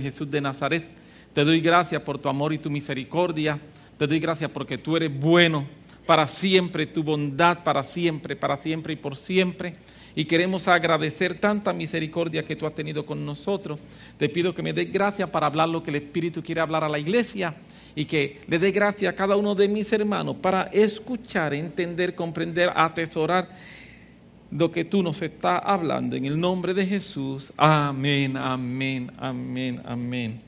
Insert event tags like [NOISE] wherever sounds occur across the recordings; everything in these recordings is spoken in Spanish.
Jesús de Nazaret. Te doy gracias por tu amor y tu misericordia. Te doy gracias porque tú eres bueno para siempre, tu bondad para siempre, para siempre y por siempre. Y queremos agradecer tanta misericordia que tú has tenido con nosotros. Te pido que me des gracias para hablar lo que el Espíritu quiere hablar a la iglesia y que le dé gracias a cada uno de mis hermanos para escuchar, entender, comprender, atesorar lo que tú nos estás hablando. En el nombre de Jesús. Amén, amén, amén, amén.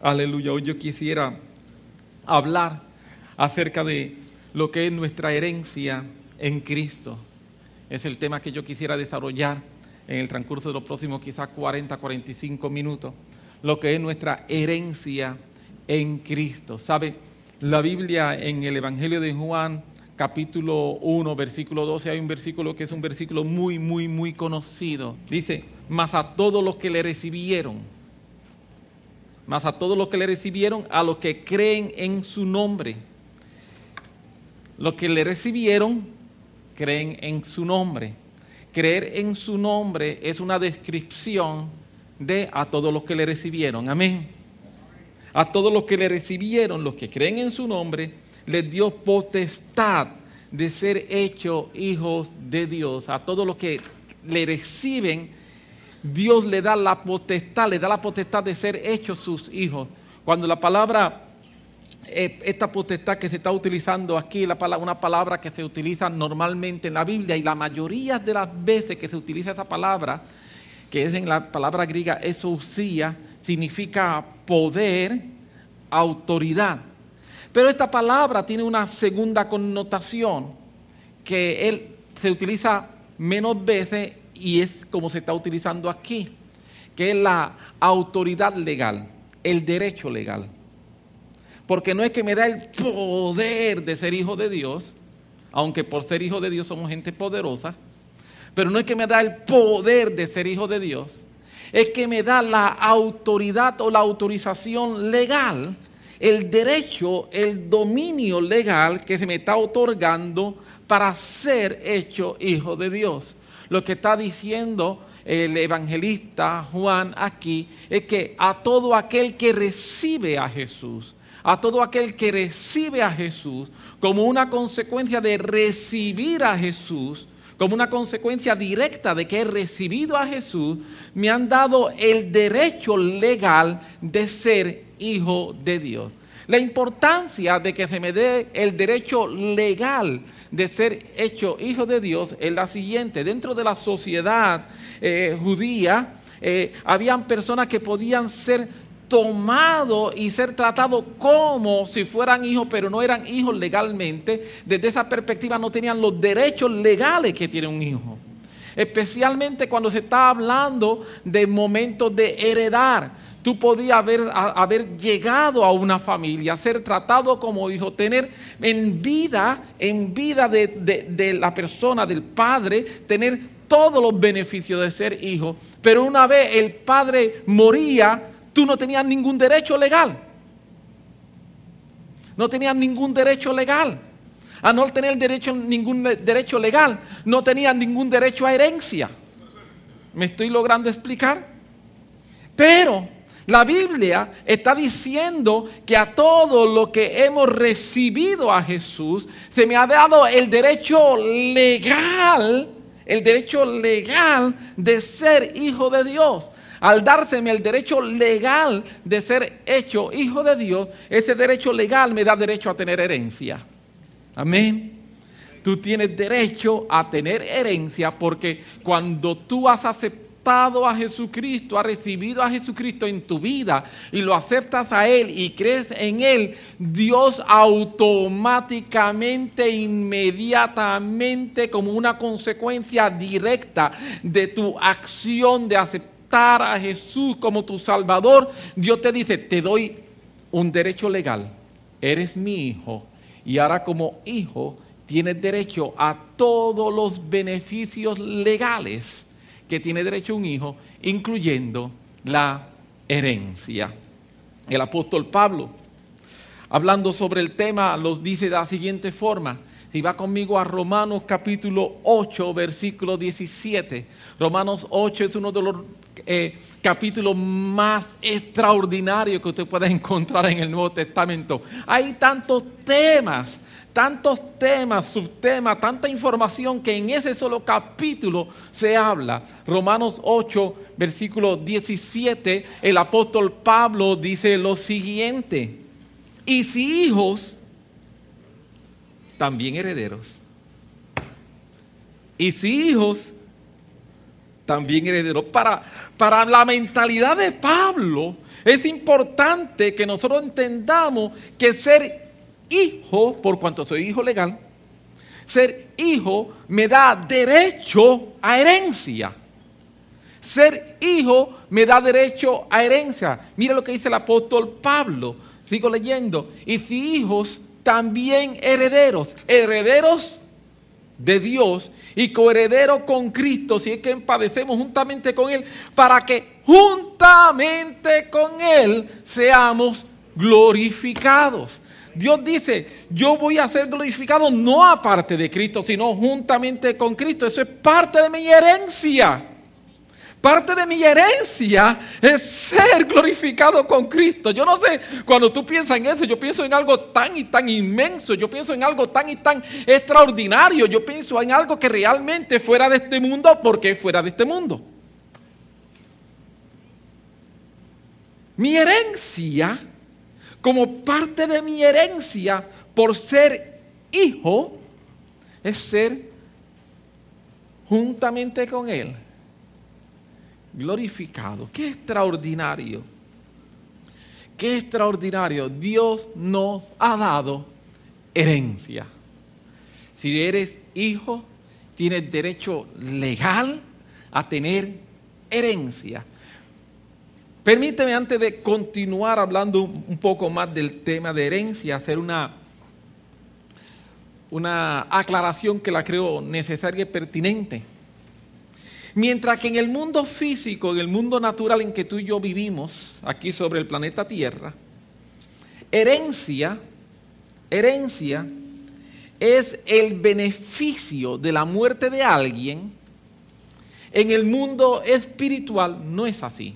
Aleluya. Hoy yo quisiera hablar acerca de lo que es nuestra herencia en Cristo. Es el tema que yo quisiera desarrollar en el transcurso de los próximos quizás 40, 45 minutos. Lo que es nuestra herencia en Cristo. ¿Sabe? La Biblia en el Evangelio de Juan, capítulo 1, versículo 12, hay un versículo que es un versículo muy, muy, muy conocido. Dice, mas a todos los que le recibieron, mas a todos los que le recibieron, a los que creen en su nombre. Los que le recibieron, creen en su nombre. Creer en su nombre es una descripción de a todos los que le recibieron. Amén. A todos los que le recibieron, los que creen en su nombre, les dio potestad de ser hechos hijos de Dios. A todos los que le reciben, Dios le da la potestad, le da la potestad de ser hechos sus hijos. Cuando la palabra, eh, esta potestad que se está utilizando aquí, una palabra que se utiliza normalmente en la Biblia y la mayoría de las veces que se utiliza esa palabra, que es en la palabra griega esousia, significa poder, autoridad. Pero esta palabra tiene una segunda connotación que él se utiliza menos veces y es como se está utilizando aquí, que es la autoridad legal, el derecho legal. Porque no es que me da el poder de ser hijo de Dios, aunque por ser hijo de Dios somos gente poderosa, pero no es que me da el poder de ser hijo de Dios, es que me da la autoridad o la autorización legal, el derecho, el dominio legal que se me está otorgando para ser hecho hijo de Dios. Lo que está diciendo el evangelista Juan aquí es que a todo aquel que recibe a Jesús, a todo aquel que recibe a Jesús como una consecuencia de recibir a Jesús, como una consecuencia directa de que he recibido a Jesús, me han dado el derecho legal de ser hijo de Dios. La importancia de que se me dé el derecho legal de ser hecho hijo de Dios es la siguiente. Dentro de la sociedad eh, judía, eh, habían personas que podían ser tomados y ser tratados como si fueran hijos, pero no eran hijos legalmente. Desde esa perspectiva no tenían los derechos legales que tiene un hijo. Especialmente cuando se está hablando de momentos de heredar tú podías haber, haber, llegado a una familia, ser tratado como hijo, tener en vida, en vida de, de, la persona, del padre, tener todos los beneficios de ser hijo. Pero una vez el padre moría, tú no tenías ningún derecho legal. No tenías ningún derecho legal. A no tener derecho, ningún derecho legal, no tenías ningún derecho a herencia. ¿Me estoy logrando explicar? Pero la Biblia está diciendo que a todo lo que hemos recibido a Jesús, se me ha dado el derecho legal, el derecho legal de ser hijo de Dios. Al dárseme el derecho legal de ser hecho hijo de Dios, ese derecho legal me da derecho a tener herencia. Amén. Tú tienes derecho a tener herencia porque cuando tú has aceptado a Jesucristo, has recibido a Jesucristo en tu vida y lo aceptas a Él y crees en Él, Dios automáticamente, inmediatamente, como una consecuencia directa de tu acción de aceptar a Jesús como tu Salvador, Dios te dice, te doy un derecho legal, eres mi hijo y ahora como hijo tienes derecho a todos los beneficios legales que tiene derecho un hijo, incluyendo la herencia. El apóstol Pablo, hablando sobre el tema, los dice de la siguiente forma. Si va conmigo a Romanos capítulo 8, versículo 17. Romanos 8 es uno de los eh, capítulo más extraordinario que usted pueda [LAUGHS] encontrar en el Nuevo Testamento. Hay tantos temas tantos temas, subtemas, tanta información que en ese solo capítulo se habla. Romanos 8, versículo 17, el apóstol Pablo dice lo siguiente, y si hijos, también herederos. Y si hijos, también herederos. Para, para la mentalidad de Pablo, es importante que nosotros entendamos que ser hijo, por cuanto soy hijo legal, ser hijo me da derecho a herencia. Ser hijo me da derecho a herencia. Mira lo que dice el apóstol Pablo. Sigo leyendo. Y si hijos, también herederos. Herederos de Dios y coherederos con Cristo, si es que padecemos juntamente con Él, para que juntamente con Él seamos glorificados. Dios dice, yo voy a ser glorificado no aparte de Cristo, sino juntamente con Cristo. Eso es parte de mi herencia. Parte de mi herencia es ser glorificado con Cristo. Yo no sé, cuando tú piensas en eso, yo pienso en algo tan y tan inmenso, yo pienso en algo tan y tan extraordinario, yo pienso en algo que realmente fuera de este mundo, porque fuera de este mundo. Mi herencia como parte de mi herencia por ser hijo, es ser juntamente con Él glorificado. Qué extraordinario. Qué extraordinario. Dios nos ha dado herencia. Si eres hijo, tienes derecho legal a tener herencia. Permíteme antes de continuar hablando un poco más del tema de herencia, hacer una, una aclaración que la creo necesaria y pertinente. Mientras que en el mundo físico, en el mundo natural en que tú y yo vivimos, aquí sobre el planeta Tierra, herencia, herencia es el beneficio de la muerte de alguien, en el mundo espiritual no es así.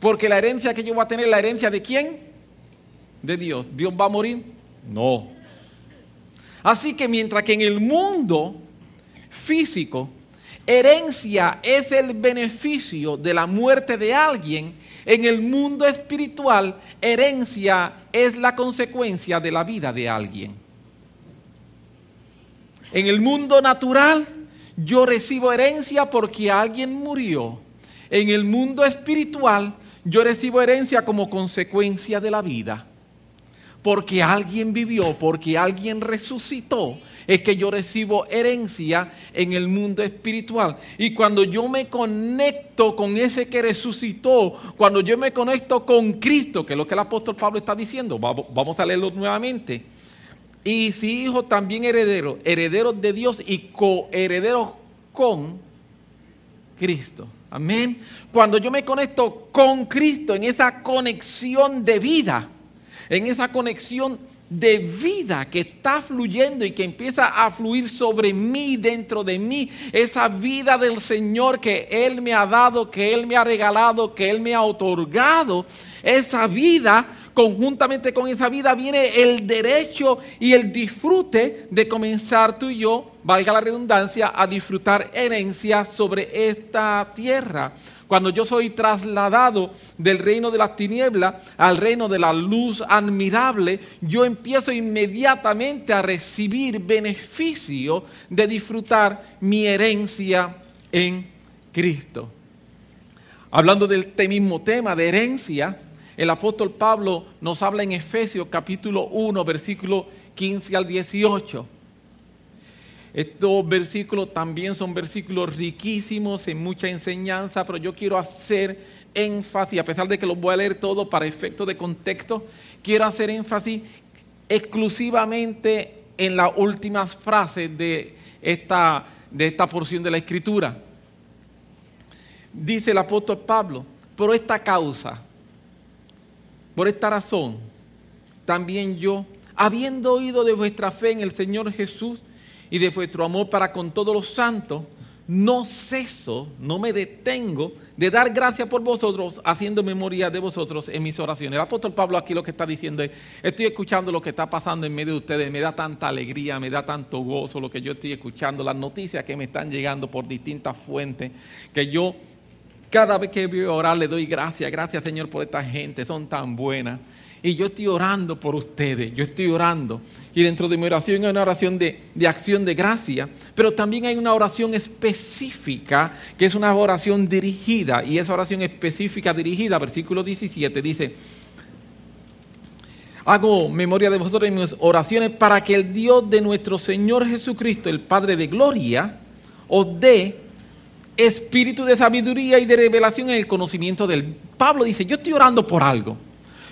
Porque la herencia que yo voy a tener, ¿la herencia de quién? De Dios. ¿Dios va a morir? No. Así que mientras que en el mundo físico, herencia es el beneficio de la muerte de alguien, en el mundo espiritual, herencia es la consecuencia de la vida de alguien. En el mundo natural, yo recibo herencia porque alguien murió. En el mundo espiritual, yo recibo herencia como consecuencia de la vida. Porque alguien vivió, porque alguien resucitó, es que yo recibo herencia en el mundo espiritual. Y cuando yo me conecto con ese que resucitó, cuando yo me conecto con Cristo, que es lo que el apóstol Pablo está diciendo, vamos a leerlo nuevamente. Y si hijos también herederos, herederos de Dios y coherederos con Cristo. Amén. Cuando yo me conecto con Cristo, en esa conexión de vida, en esa conexión de vida que está fluyendo y que empieza a fluir sobre mí, dentro de mí, esa vida del Señor que Él me ha dado, que Él me ha regalado, que Él me ha otorgado, esa vida, conjuntamente con esa vida viene el derecho y el disfrute de comenzar tú y yo, valga la redundancia, a disfrutar herencia sobre esta tierra. Cuando yo soy trasladado del reino de las tinieblas al reino de la luz admirable, yo empiezo inmediatamente a recibir beneficio de disfrutar mi herencia en Cristo. Hablando del mismo tema de herencia, el apóstol Pablo nos habla en Efesios capítulo 1, versículo 15 al 18. Estos versículos también son versículos riquísimos en mucha enseñanza, pero yo quiero hacer énfasis, a pesar de que los voy a leer todo para efecto de contexto, quiero hacer énfasis exclusivamente en las últimas frases de esta, de esta porción de la escritura. Dice el apóstol Pablo, por esta causa, por esta razón, también yo, habiendo oído de vuestra fe en el Señor Jesús, y de vuestro amor para con todos los santos, no ceso, no me detengo de dar gracias por vosotros, haciendo memoria de vosotros en mis oraciones. El apóstol Pablo aquí lo que está diciendo es, estoy escuchando lo que está pasando en medio de ustedes, me da tanta alegría, me da tanto gozo lo que yo estoy escuchando, las noticias que me están llegando por distintas fuentes, que yo cada vez que voy a orar le doy gracias, gracias Señor por esta gente, son tan buenas. Y yo estoy orando por ustedes, yo estoy orando. Y dentro de mi oración hay una oración de, acción de gracia, pero también hay una oración específica, que es una oración dirigida. Y esa oración específica dirigida, versículo 17, dice, hago memoria de vosotros en mis oraciones para que el Dios de nuestro Señor Jesucristo, el Padre de Gloria, os dé espíritu de sabiduría y de revelación en el conocimiento del... Pablo dice, yo estoy orando por algo.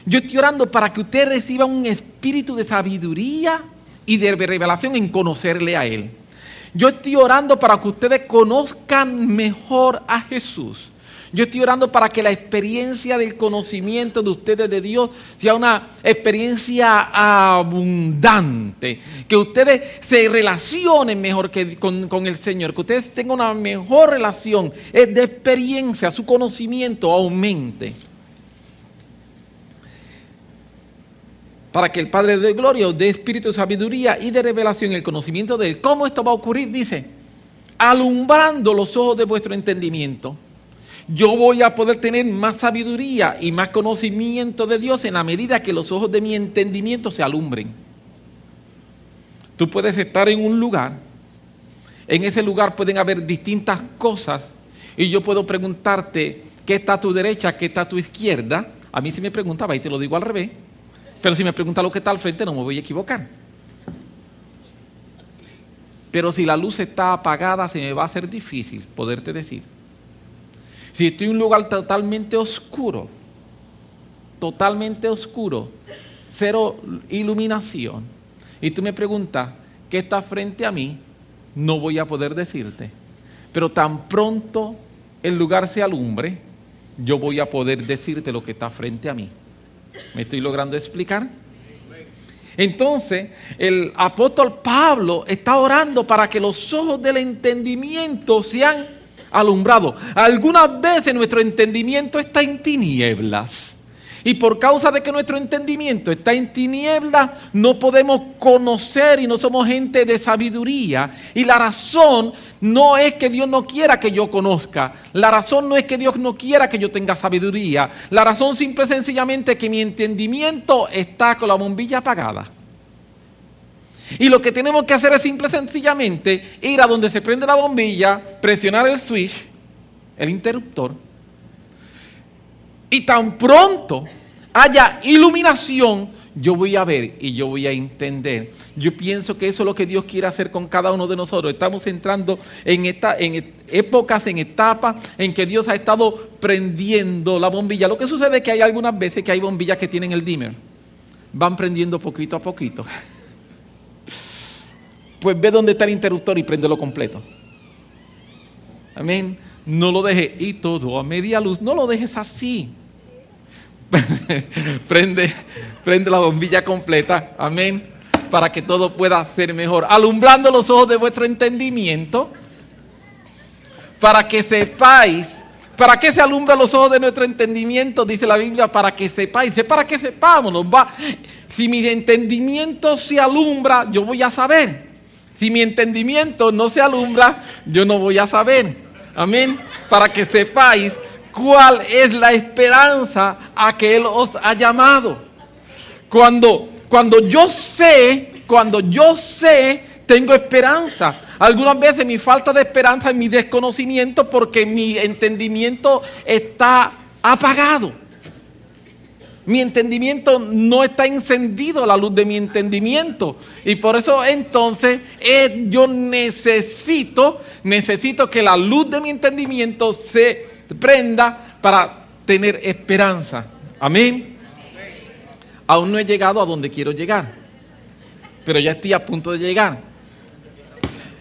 Yo estoy orando para que usted reciba un espíritu de sabiduría y de revelación en conocerle a Él. Yo estoy orando para que ustedes conozcan mejor a Jesús. Yo estoy orando para que la experiencia del conocimiento de ustedes de Dios sea una experiencia abundante. Que ustedes se relacionen mejor con, con, el Señor. Que ustedes tengan una mejor relación de experiencia. Su conocimiento aumente. Para que el Padre de gloria os dé espíritu de sabiduría y de revelación, el conocimiento de él. ¿Cómo esto va a ocurrir? Dice, alumbrando los ojos de vuestro entendimiento. Yo voy a poder tener más sabiduría y más conocimiento de Dios en la medida que los ojos de mi entendimiento se alumbren. Tú puedes estar en un lugar, en ese lugar pueden haber distintas cosas y yo puedo preguntarte qué está a tu derecha, qué está a tu izquierda. A mí si me preguntaba y te lo digo al revés. Pero si me pregunta lo que está al frente, no me voy a equivocar. Pero si la luz está apagada, se me va a hacer difícil poderte decir. Si estoy en un lugar totalmente oscuro, totalmente oscuro, cero iluminación, y tú me preguntas, ¿qué está frente a mí? No voy a poder decirte. Pero tan pronto el lugar se alumbre, yo voy a poder decirte lo que está frente a mí. ¿Me estoy logrando explicar? Entonces, el apóstol Pablo está orando para que los ojos del entendimiento sean alumbrados. Algunas veces nuestro entendimiento está en tinieblas. Y por causa de que nuestro entendimiento está en tiniebla, no podemos conocer y no somos gente de sabiduría. Y la razón no es que Dios no quiera que yo conozca. La razón no es que Dios no quiera que yo tenga sabiduría. La razón simple y sencillamente es que mi entendimiento está con la bombilla apagada. Y lo que tenemos que hacer es simple y sencillamente ir a donde se prende la bombilla, presionar el switch, el interruptor, y tan pronto haya iluminación, yo voy a ver y yo voy a entender. Yo pienso que eso es lo que Dios quiere hacer con cada uno de nosotros. Estamos entrando en, esta, en épocas, en etapas en que Dios ha estado prendiendo la bombilla. Lo que sucede es que hay algunas veces que hay bombillas que tienen el dimmer. Van prendiendo poquito a poquito. [LAUGHS] Pues ve dónde está el interruptor y préndelo completo. Amén no lo dejes. Y todo a media luz, no lo dejes así. [LAUGHS] prende, prende la bombilla completa, amén, para que todo pueda ser mejor. Alumbrando los ojos de vuestro entendimiento, para que sepáis. ¿Para qué se alumbran los ojos de nuestro entendimiento? Dice la Biblia, para que sepáis. Para que sepamos. Va. Si mi entendimiento se alumbra, yo voy a saber. Si mi entendimiento no se alumbra, yo no voy a saber. Amén. Para que sepáis cuál es la esperanza a que Él os ha llamado. Cuando, cuando yo sé, cuando yo sé, tengo esperanza. Algunas veces mi falta de esperanza es mi desconocimiento porque mi entendimiento está apagado. Mi entendimiento no está encendido la luz de mi entendimiento. Y por eso entonces eh, yo necesito, necesito que la luz de mi entendimiento se prenda para tener esperanza. Amén. Aún no he llegado a donde quiero llegar. Pero ya estoy a punto de llegar.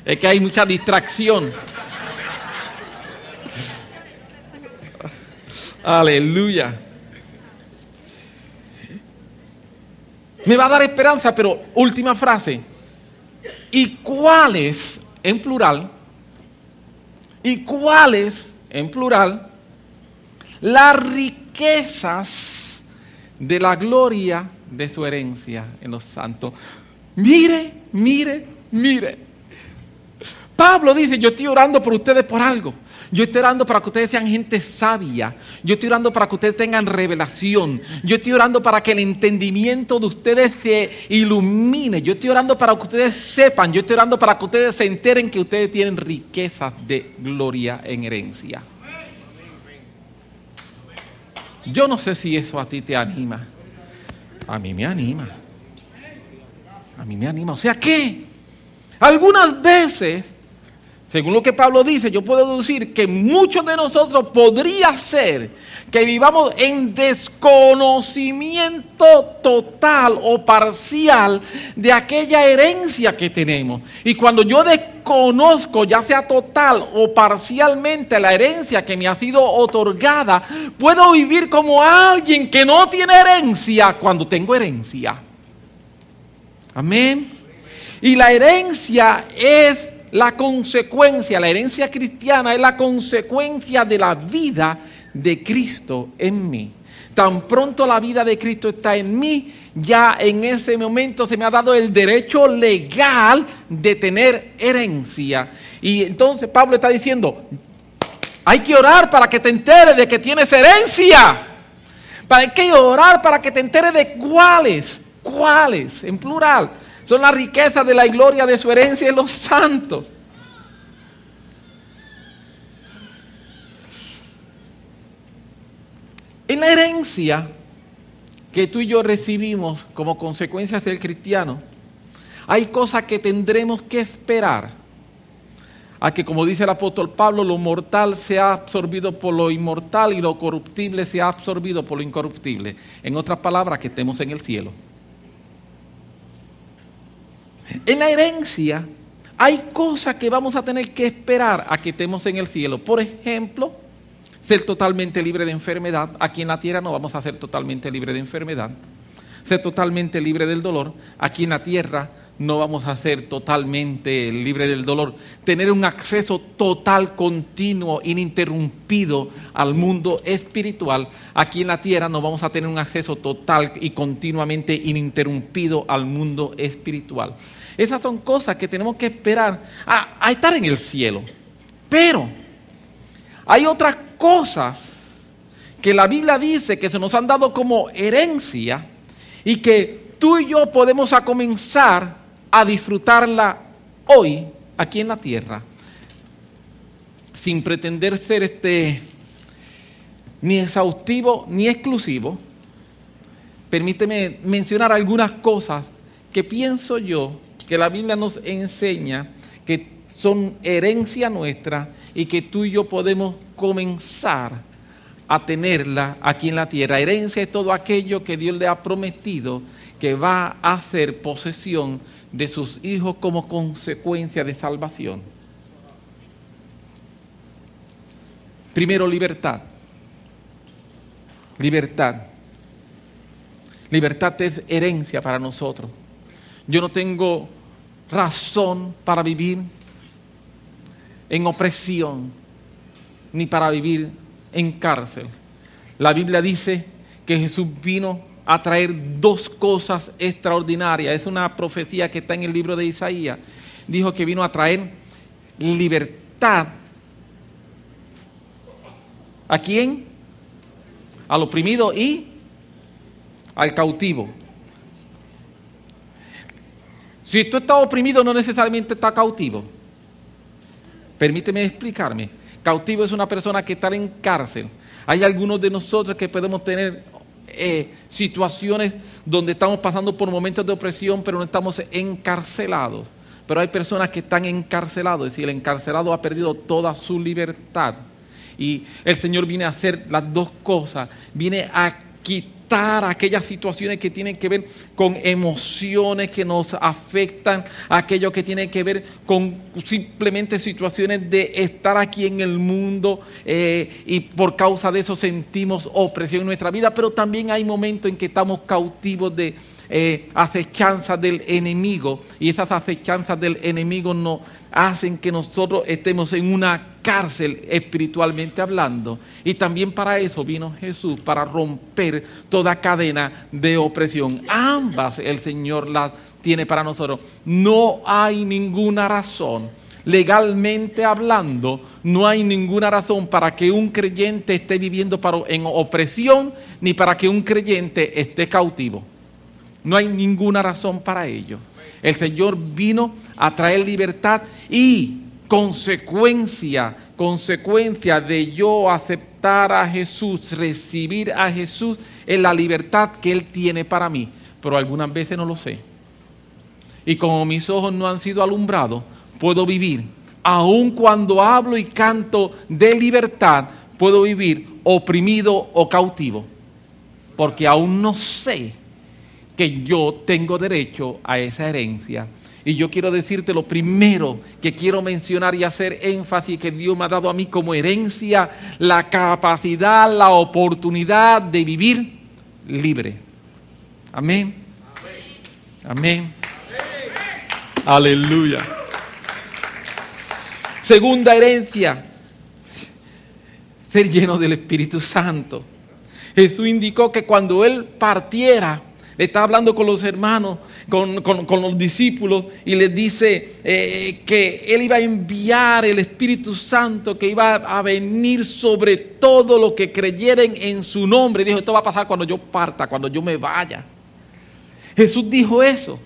Es que hay mucha distracción. Aleluya. Me va a dar esperanza, pero última frase. ¿Y cuáles, en plural, y cuáles, en plural, las riquezas de la gloria de su herencia en los santos. Mire, mire, mire. Pablo dice, yo estoy orando por ustedes por algo. Yo estoy orando para que ustedes sean gente sabia. Yo estoy orando para que ustedes tengan revelación. Yo estoy orando para que el entendimiento de ustedes se ilumine. Yo estoy orando para que ustedes sepan. Yo estoy orando para que ustedes se enteren que ustedes tienen riquezas de gloria en herencia. Yo no sé si eso a ti te anima. A mí me anima. A mí me anima. O sea que algunas veces según lo que Pablo dice, yo puedo decir que muchos de nosotros podría ser que vivamos en desconocimiento total o parcial de aquella herencia que tenemos. Y cuando yo desconozco, ya sea total o parcialmente, la herencia que me ha sido otorgada, puedo vivir como alguien que no tiene herencia cuando tengo herencia. Amén. Y la herencia es la consecuencia, la herencia cristiana es la consecuencia de la vida de Cristo en mí. Tan pronto la vida de Cristo está en mí, ya en ese momento se me ha dado el derecho legal de tener herencia. Y entonces Pablo está diciendo, hay que orar para que te enteres de que tienes herencia. Hay que orar para que te enteres de cuáles, cuáles, en plural son las riquezas de la gloria de su herencia en los santos. En la herencia que tú y yo recibimos como consecuencia del cristiano, hay cosas que tendremos que esperar a que, como dice el apóstol Pablo, lo mortal sea absorbido por lo inmortal y lo corruptible sea absorbido por lo incorruptible. En otras palabras, que estemos en el cielo. En la herencia hay cosas que vamos a tener que esperar a que estemos en el cielo. Por ejemplo, ser totalmente libre de enfermedad. Aquí en la tierra no vamos a ser totalmente libre de enfermedad. Ser totalmente libre del dolor. Aquí en la tierra no vamos a ser totalmente libre del dolor. Tener un acceso total, continuo, ininterrumpido al mundo espiritual. Aquí en la tierra no vamos a tener un acceso total y continuamente ininterrumpido al mundo espiritual. Esas son cosas que tenemos que esperar a, estar en el cielo. Pero hay otras cosas que la Biblia dice que se nos han dado como herencia y que tú y yo podemos a comenzar a disfrutarla hoy aquí en la tierra sin pretender ser este ni exhaustivo ni exclusivo. Permíteme mencionar algunas cosas que pienso yo que la Biblia nos enseña que son herencia nuestra y que tú y yo podemos comenzar a tenerla aquí en la tierra. Herencia es todo aquello que Dios le ha prometido que va a ser posesión de sus hijos como consecuencia de salvación. Primero, libertad. Libertad. Libertad es herencia para nosotros. Yo no tengo razón para vivir en opresión ni para vivir en cárcel. La Biblia dice que Jesús vino a traer dos cosas extraordinarias. Es una profecía que está en el libro de Isaías. Dijo que vino a traer libertad. ¿A quién? Al oprimido y al cautivo. Si tú estás oprimido, no necesariamente estás cautivo. Permíteme explicarme. Cautivo es una persona que está en cárcel. Hay algunos de nosotros que podemos tener eh, situaciones donde estamos pasando por momentos de opresión, pero no estamos encarcelados. Pero hay personas que están encarcelados, es decir, el encarcelado ha perdido toda su libertad. Y el Señor viene a hacer las dos cosas. Viene a quitar aquellas situaciones que tienen que ver con emociones que nos afectan, aquello que tiene que ver con simplemente situaciones de estar aquí en el mundo eh, y por causa de eso sentimos opresión en nuestra vida, pero también hay momentos en que estamos cautivos de eh, acechanzas del enemigo y esas acechanzas del enemigo nos hacen que nosotros estemos en una cárcel espiritualmente hablando. Y también para eso vino Jesús, para romper toda cadena de opresión. Ambas el Señor las tiene para nosotros. No hay ninguna razón, legalmente hablando, no hay ninguna razón para que un creyente esté viviendo en opresión ni para que un creyente esté cautivo. No hay ninguna razón para ello. El Señor vino a traer libertad y consecuencia, consecuencia de yo aceptar a Jesús, recibir a Jesús, es la libertad que Él tiene para mí. Pero algunas veces no lo sé. Y como mis ojos no han sido alumbrados, puedo vivir. Aun cuando hablo y canto de libertad, puedo vivir oprimido o cautivo. Porque aún no sé que yo tengo derecho a esa herencia. Y yo quiero decirte lo primero que quiero mencionar y hacer énfasis que Dios me ha dado a mí como herencia, la capacidad, la oportunidad de vivir libre. Amén. Amén. Aleluya. Segunda herencia, ser lleno del Espíritu Santo. Jesús indicó que cuando Él partiera, está hablando con los hermanos, con, los discípulos, y les dice eh, que Él iba a enviar el Espíritu Santo, que iba a venir sobre todo lo que creyeren en su nombre. Dijo, esto va a pasar cuando yo parta, cuando yo me vaya. Jesús dijo eso.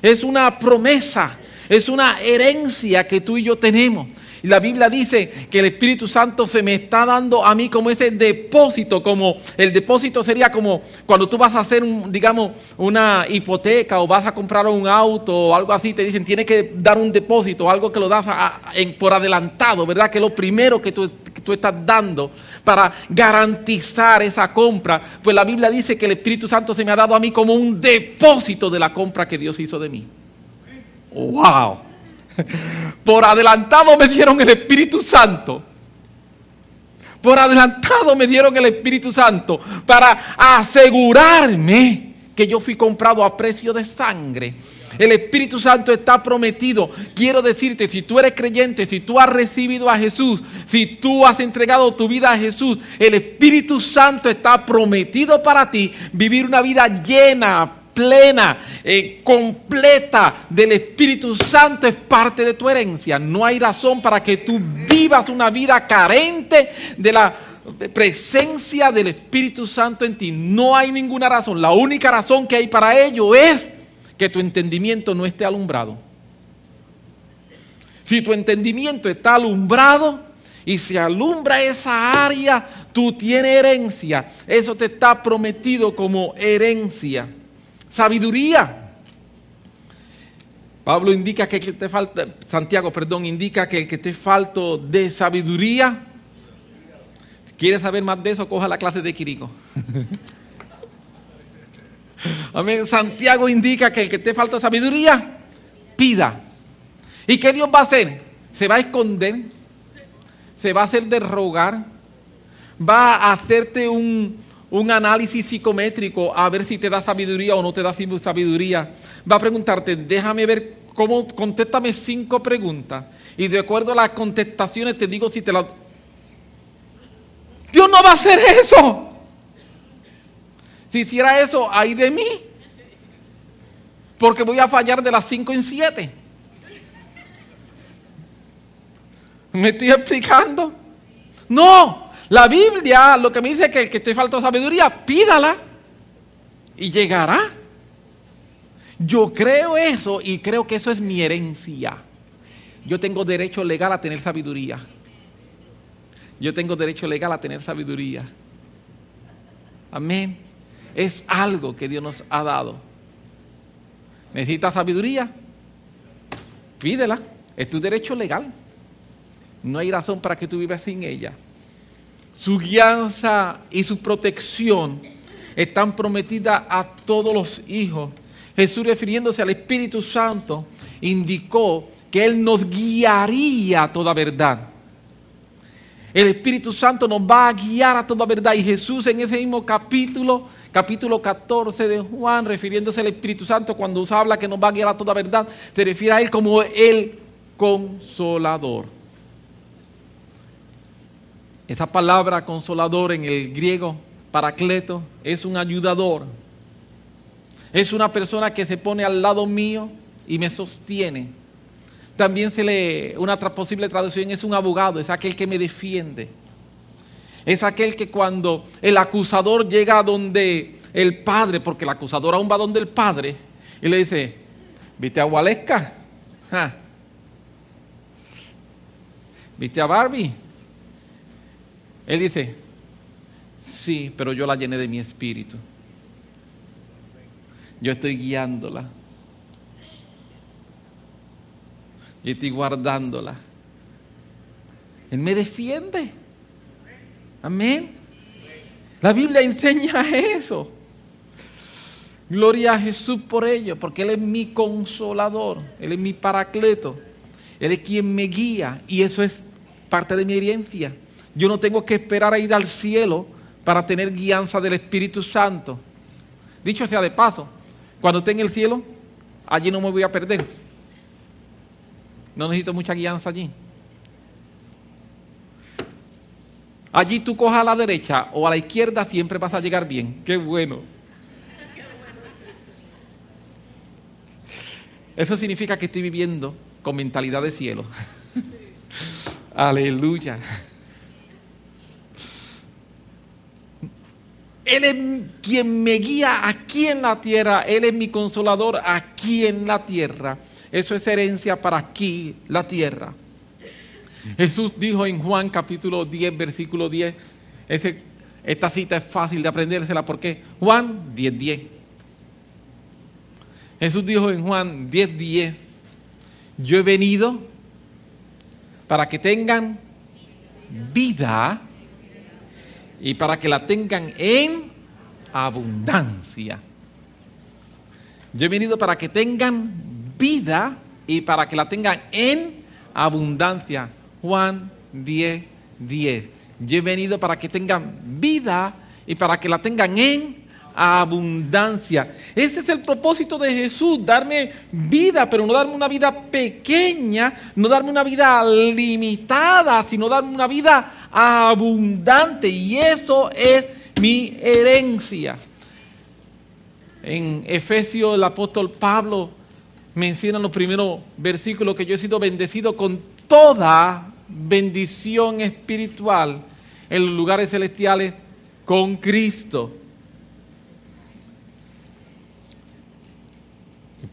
Es una promesa, es una herencia que tú y yo tenemos. Y la Biblia dice que el Espíritu Santo se me está dando a mí como ese depósito, como el depósito sería como cuando tú vas a hacer, digamos, una hipoteca o vas a comprar un auto o algo así, te dicen, tienes que dar un depósito, algo que lo das por adelantado, ¿verdad? Que es lo primero que tú, que tú estás dando para garantizar esa compra. Pues la Biblia dice que el Espíritu Santo se me ha dado a mí como un depósito de la compra que Dios hizo de mí. ¡Wow! [LAUGHS] Por adelantado me dieron el Espíritu Santo. Por adelantado me dieron el Espíritu Santo para asegurarme que yo fui comprado a precio de sangre. El Espíritu Santo está prometido. Quiero decirte, si tú eres creyente, si tú has recibido a Jesús, si tú has entregado tu vida a Jesús, el Espíritu Santo está prometido para ti vivir una vida llena, plena, eh, completa del Espíritu Santo es parte de tu herencia. No hay razón para que tú vivas una vida carente de la presencia del Espíritu Santo en ti. No hay ninguna razón. La única razón que hay para ello es que tu entendimiento no esté alumbrado. Si tu entendimiento está alumbrado y se alumbra esa área, tú tienes herencia. Eso te está prometido como herencia. Sabiduría. Pablo indica que el que te falta, Santiago, perdón, indica que el que te falta de sabiduría, ¿quieres saber más de eso? Coja la clase de Quirico. [LAUGHS] Amén. Santiago indica que el que te falta sabiduría, pida. ¿Y qué Dios va a hacer? Se va a esconder, se va a hacer de rogar, va a hacerte un, un análisis psicométrico a ver si te da sabiduría o no te da sabiduría. Va a preguntarte, déjame ver cómo, contéstame cinco preguntas. Y de acuerdo a las contestaciones te digo si te la... Dios no va a hacer eso. Si hiciera eso, ahí de mí. Porque voy a fallar de las cinco en siete. ¿Me estoy explicando? No, la Biblia lo que me dice es que el que falta sabiduría, pídala y llegará. Yo creo eso y creo que eso es mi herencia. Yo tengo derecho legal a tener sabiduría. Yo tengo derecho legal a tener sabiduría. Amén. Es algo que Dios nos ha dado. ¿Necesitas sabiduría? Pídela. Es tu derecho legal. No hay razón para que tú vivas sin ella su guianza y su protección están prometidas a todos los hijos. Jesús refiriéndose al Espíritu Santo indicó que Él nos guiaría a toda verdad. El Espíritu Santo nos va a guiar a toda verdad. Y Jesús en ese mismo capítulo, capítulo 14 de Juan, refiriéndose al Espíritu Santo, cuando habla que nos va a guiar a toda verdad, se refiere a Él como el consolador. Esa palabra consolador en el griego, paracleto, es un ayudador. Es una persona que se pone al lado mío y me sostiene. También se le, una posible traducción es un abogado, es aquel que me defiende. Es aquel que cuando el acusador llega a donde el padre, porque el acusador aún va donde el padre, y le dice, ¿viste a Waleska? ¿Viste a Barbie? Él dice, sí, pero yo la llené de mi espíritu. Yo estoy guiándola. Yo estoy guardándola. Él me defiende. Amén. La Biblia enseña eso. Gloria a Jesús por ello, porque Él es mi consolador, Él es mi paracleto, Él es quien me guía y eso es parte de mi herencia. Yo no tengo que esperar a ir al cielo para tener guianza del Espíritu Santo. Dicho sea de paso, cuando esté en el cielo, allí no me voy a perder. No necesito mucha guianza allí. Allí tú cojas a la derecha o a la izquierda, siempre vas a llegar bien. Qué bueno. Eso significa que estoy viviendo con mentalidad de cielo. [LAUGHS] Aleluya. Él es quien me guía aquí en la tierra. Él es mi consolador aquí en la tierra. Eso es herencia para aquí, la tierra. Jesús dijo en Juan capítulo 10, versículo 10, esta cita es fácil de aprendérsela porque Juan 10, 10. Jesús dijo en Juan 10, 10, yo he venido para que tengan vida y para que la tengan en abundancia. Yo he venido para que tengan vida y para que la tengan en abundancia. Juan 10, 10. Yo he venido para que tengan vida y para que la tengan en abundancia. Ese es el propósito de Jesús, darme vida, pero no darme una vida pequeña, no darme una vida limitada, sino darme una vida abundante. Y eso es mi herencia. En Efesios el apóstol Pablo menciona en los primeros versículos que yo he sido bendecido con toda bendición espiritual en los lugares celestiales con Cristo.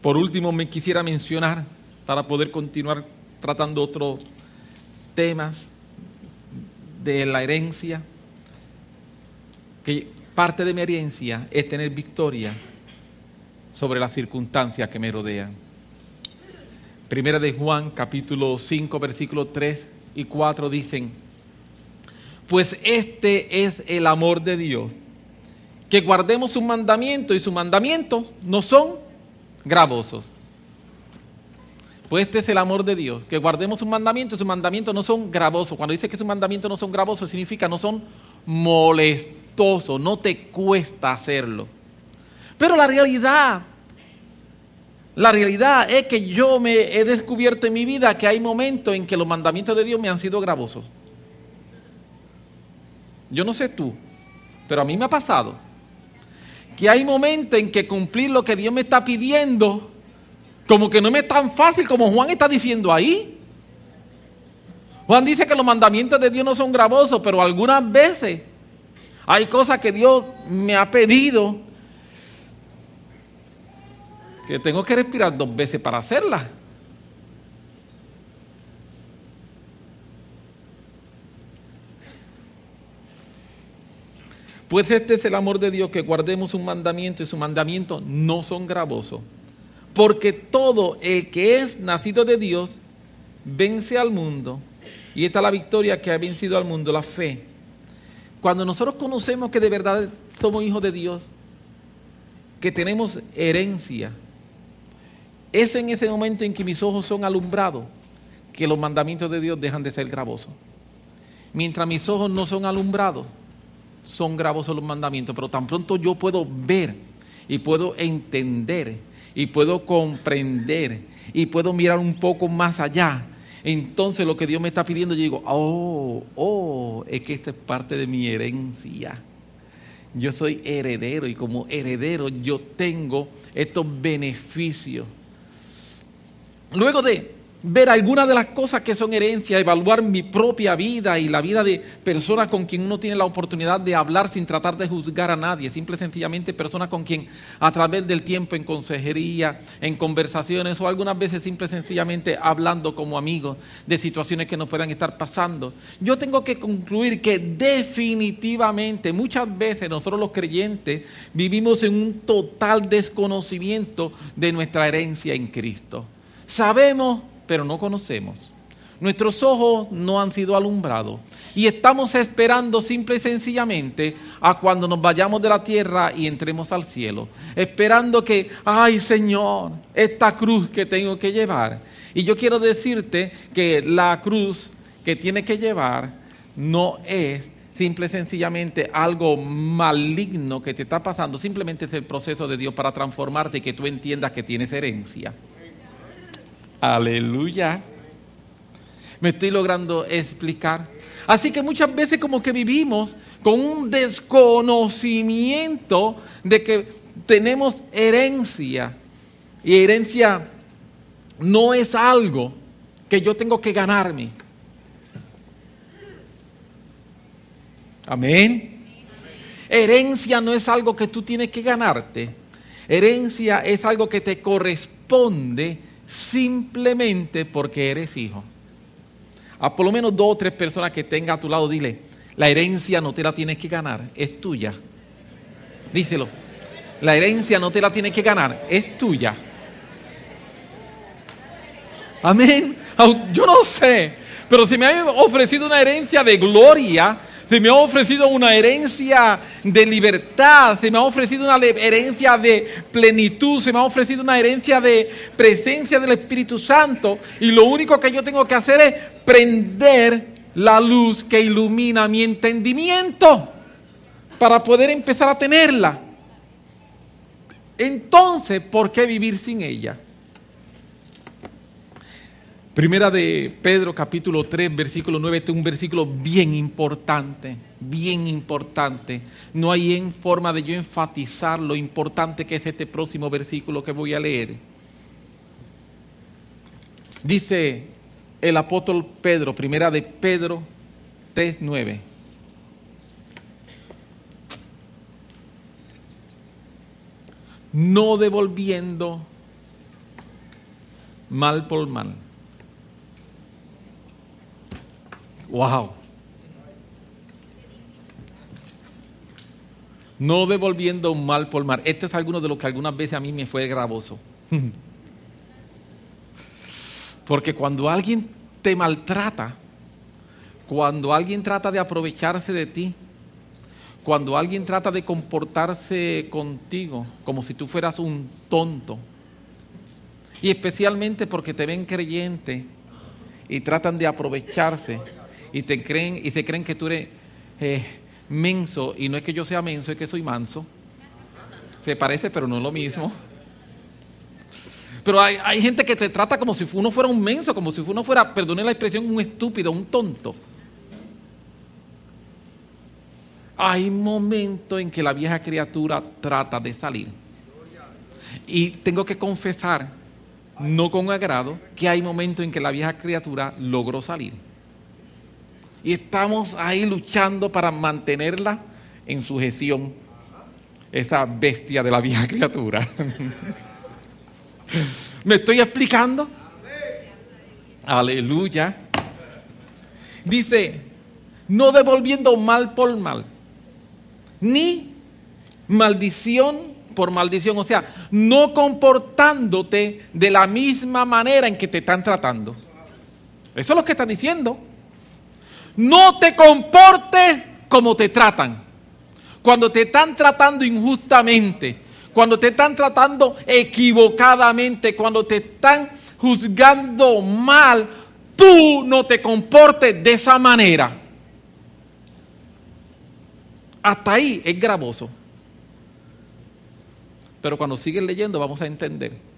Por último me quisiera mencionar, para poder continuar tratando otros temas de la herencia, que parte de mi herencia es tener victoria sobre las circunstancias que me rodean. Primera de Juan, capítulo 5, versículos 3 y 4 dicen, pues este es el amor de Dios, que guardemos su mandamiento y sus mandamientos no son gravosos. Pues este es el amor de Dios, que guardemos sus mandamientos sus mandamientos no son gravosos. Cuando dice que sus mandamientos no son gravosos, significa no son molestosos, no te cuesta hacerlo. Pero la realidad la realidad es que yo me he descubierto en mi vida que hay momentos en que los mandamientos de Dios me han sido gravosos. Yo no sé tú, pero a mí me ha pasado que hay momentos en que cumplir lo que Dios me está pidiendo, como que no me es tan fácil como Juan está diciendo ahí. Juan dice que los mandamientos de Dios no son gravosos, pero algunas veces hay cosas que Dios me ha pedido que tengo que respirar dos veces para hacerla. Pues este es el amor de Dios, que guardemos un mandamiento y su mandamiento no son gravosos. Porque todo el que es nacido de Dios vence al mundo. Y esta es la victoria que ha vencido al mundo, la fe. Cuando nosotros conocemos que de verdad somos hijos de Dios, que tenemos herencia, es en ese momento en que mis ojos son alumbrados que los mandamientos de Dios dejan de ser gravosos. Mientras mis ojos no son alumbrados, son gravosos los mandamientos, pero tan pronto yo puedo ver y puedo entender y puedo comprender y puedo mirar un poco más allá, entonces lo que Dios me está pidiendo, yo digo, oh, oh, es que esta es parte de mi herencia. Yo soy heredero y como heredero yo tengo estos beneficios. Luego de ver algunas de las cosas que son herencia, evaluar mi propia vida y la vida de personas con quien uno tiene la oportunidad de hablar sin tratar de juzgar a nadie, simple y sencillamente personas con quien a través del tiempo en consejería, en conversaciones o algunas veces simple y sencillamente hablando como amigos de situaciones que nos puedan estar pasando. Yo tengo que concluir que definitivamente muchas veces nosotros los creyentes vivimos en un total desconocimiento de nuestra herencia en Cristo. Sabemos pero no conocemos. Nuestros ojos no han sido alumbrados y estamos esperando simple y sencillamente a cuando nos vayamos de la tierra y entremos al cielo, esperando que, ay Señor, esta cruz que tengo que llevar. Y yo quiero decirte que la cruz que tiene que llevar no es simple y sencillamente algo maligno que te está pasando, simplemente es el proceso de Dios para transformarte y que tú entiendas que tienes herencia. Aleluya. Me estoy logrando explicar. Así que muchas veces como que vivimos con un desconocimiento de que tenemos herencia. Y herencia no es algo que yo tengo que ganarme. Amén. Herencia no es algo que tú tienes que ganarte. Herencia es algo que te corresponde simplemente porque eres hijo. A por lo menos dos o tres personas que tenga a tu lado, dile, la herencia no te la tienes que ganar, es tuya. Díselo, la herencia no te la tienes que ganar, es tuya. Amén. Yo no sé, pero si me ha ofrecido una herencia de gloria, se me ha ofrecido una herencia de libertad, se me ha ofrecido una herencia de plenitud, se me ha ofrecido una herencia de presencia del Espíritu Santo y lo único que yo tengo que hacer es prender la luz que ilumina mi entendimiento para poder empezar a tenerla. Entonces, ¿por qué vivir sin ella? Primera de Pedro capítulo 3 versículo 9, este es un versículo bien importante, bien importante. No hay en forma de yo enfatizar lo importante que es este próximo versículo que voy a leer. Dice el apóstol Pedro, primera de Pedro 3, 9. No devolviendo mal por mal Wow. No devolviendo un mal por mal. Esto es alguno de lo que algunas veces a mí me fue gravoso. [LAUGHS] Porque cuando alguien te maltrata, cuando alguien trata de aprovecharse de ti, cuando alguien trata de comportarse contigo como si tú fueras un tonto, y especialmente porque te ven creyente y tratan de aprovecharse, y, te creen, y se creen que tú eres eh, menso, y no es que yo sea menso, es que soy manso. Se parece, pero no es lo mismo. Pero hay, hay, gente que te trata como si uno fuera un menso, como si uno fuera, perdone la expresión, un estúpido, un tonto. Hay momentos en que la vieja criatura trata de salir. Y tengo que confesar, no con agrado, que hay momentos en que la vieja criatura logró salir y estamos ahí luchando para mantenerla en sujeción, esa bestia de la vieja [LAUGHS] criatura. ¿Me estoy explicando? Aleluya. Dice, no devolviendo mal por mal, ni maldición por maldición, o sea, no comportándote de la misma manera en que te están tratando. Eso es lo que está diciendo no te comportes como te tratan. Cuando te están tratando injustamente, cuando te están tratando equivocadamente, cuando te están juzgando mal, tú no te comportes de esa manera. Hasta ahí es gravoso. Pero cuando sigues leyendo vamos a entender.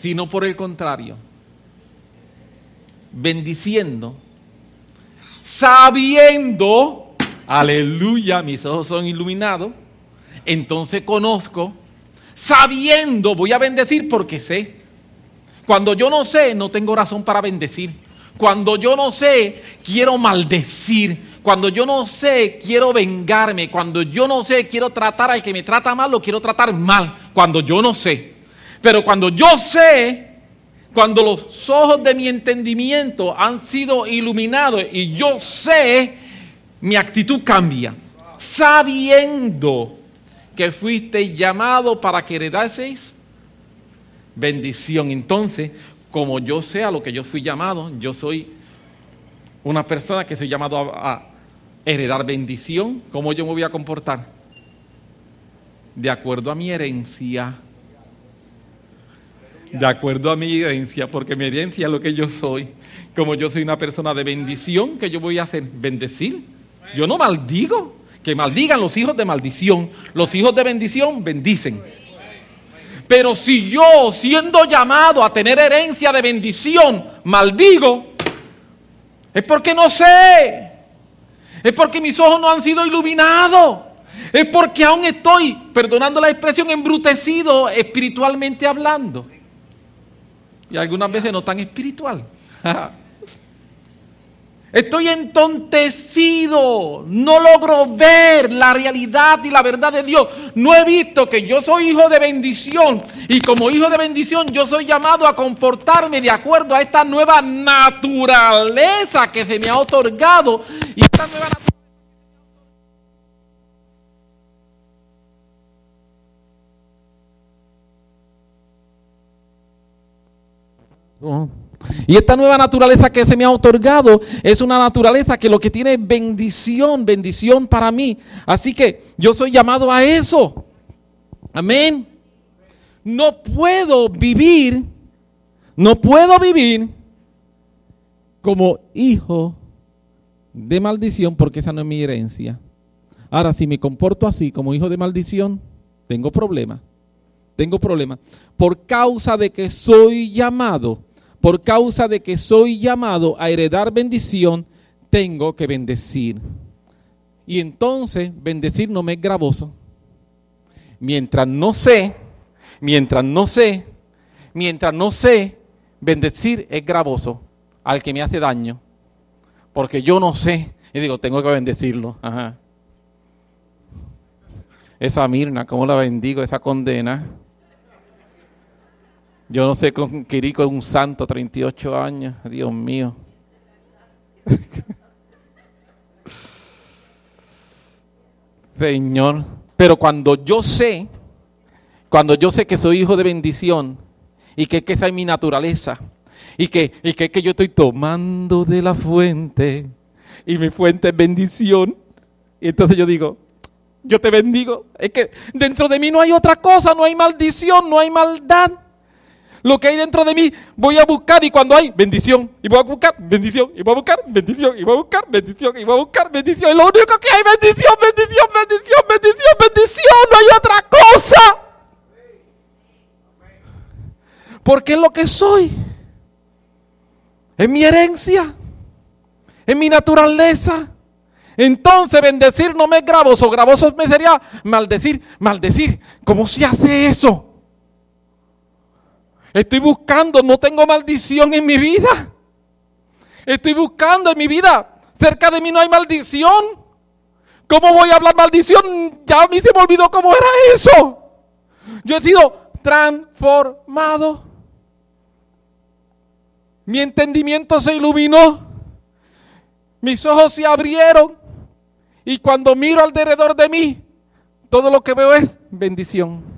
sino por el contrario, bendiciendo, sabiendo, aleluya, mis ojos son iluminados, entonces conozco, sabiendo, voy a bendecir porque sé. Cuando yo no sé, no tengo razón para bendecir. Cuando yo no sé, quiero maldecir. Cuando yo no sé, quiero vengarme. Cuando yo no sé, quiero tratar al que me trata mal, lo quiero tratar mal. Cuando yo no sé. Pero cuando yo sé, cuando los ojos de mi entendimiento han sido iluminados y yo sé, mi actitud cambia. Sabiendo que fuiste llamado para que heredaseis bendición. Entonces, como yo sé a lo que yo fui llamado, yo soy una persona que soy llamado a, heredar bendición. ¿Cómo yo me voy a comportar? De acuerdo a mi herencia. De acuerdo a mi herencia, porque mi herencia es lo que yo soy. Como yo soy una persona de bendición, ¿qué yo voy a hacer? Bendecir. Yo no maldigo. Que maldigan los hijos de maldición. Los hijos de bendición bendicen. Pero si yo, siendo llamado a tener herencia de bendición, maldigo, es porque no sé. Es porque mis ojos no han sido iluminados. Es porque aún estoy, perdonando la expresión, embrutecido espiritualmente hablando. Y algunas veces no tan espiritual. [LAUGHS] Estoy entontecido, no logro ver la realidad y la verdad de Dios. No he visto que yo soy hijo de bendición y como hijo de bendición yo soy llamado a comportarme de acuerdo a esta nueva naturaleza que se me ha otorgado y esta nueva naturaleza. Y esta nueva naturaleza que se me ha otorgado es una naturaleza que lo que tiene es bendición, bendición para mí. Así que yo soy llamado a eso. Amén. No puedo vivir, no puedo vivir como hijo de maldición porque esa no es mi herencia. Ahora, si me comporto así como hijo de maldición, tengo problema. Tengo problema. Por causa de que soy llamado por causa de que soy llamado a heredar bendición, tengo que bendecir. Y entonces bendecir no me es gravoso. Mientras no sé, mientras no sé, mientras no sé, bendecir es gravoso al que me hace daño. Porque yo no sé. Y digo, tengo que bendecirlo. Ajá. Esa Mirna, ¿cómo la bendigo? Esa condena. Yo no sé con Quirico es un santo, 38 años, Dios mío. [LAUGHS] Señor, pero cuando yo sé, cuando yo sé que soy hijo de bendición y que, esa es mi naturaleza y que, y que, que yo estoy tomando de la fuente y mi fuente es bendición, y entonces yo digo, yo te bendigo, es que dentro de mí no hay otra cosa, no hay maldición, no hay maldad. Lo que hay dentro de mí voy a buscar y cuando hay bendición, y voy a buscar bendición, y voy a buscar bendición, y voy a buscar bendición, y voy a buscar bendición. Y lo único que hay bendición, bendición, bendición, bendición, bendición, no hay otra cosa. Porque es lo que soy. Es mi herencia. Es mi naturaleza. Entonces bendecir no me es gravoso. Gravoso me sería maldecir. Maldecir. ¿Cómo se hace eso? Estoy buscando, no tengo maldición en mi vida. Estoy buscando en mi vida. Cerca de mí no hay maldición. ¿Cómo voy a hablar maldición? Ya a mí se me olvidó cómo era eso. Yo he sido transformado. Mi entendimiento se iluminó. Mis ojos se abrieron. Y cuando miro alrededor de mí, todo lo que veo es bendición.